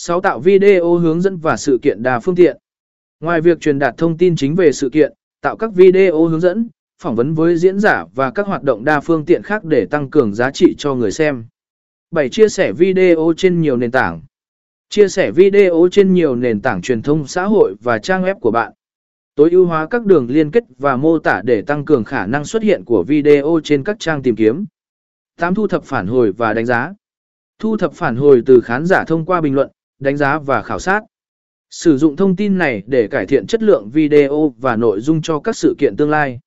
6. Tạo video hướng dẫn và sự kiện đa phương tiện. Ngoài việc truyền đạt thông tin chính về sự kiện, tạo các video hướng dẫn, phỏng vấn với diễn giả và các hoạt động đa phương tiện khác để tăng cường giá trị cho người xem. 7. Chia sẻ video trên nhiều nền tảng. Chia sẻ video trên nhiều nền tảng truyền thông xã hội và trang web của bạn. Tối ưu hóa các đường liên kết và mô tả để tăng cường khả năng xuất hiện của video trên các trang tìm kiếm. 8. Thu thập phản hồi và đánh giá. Thu thập phản hồi từ khán giả thông qua bình luận, đánh giá và khảo sát. Sử dụng thông tin này để cải thiện chất lượng video và nội dung cho các sự kiện tương lai.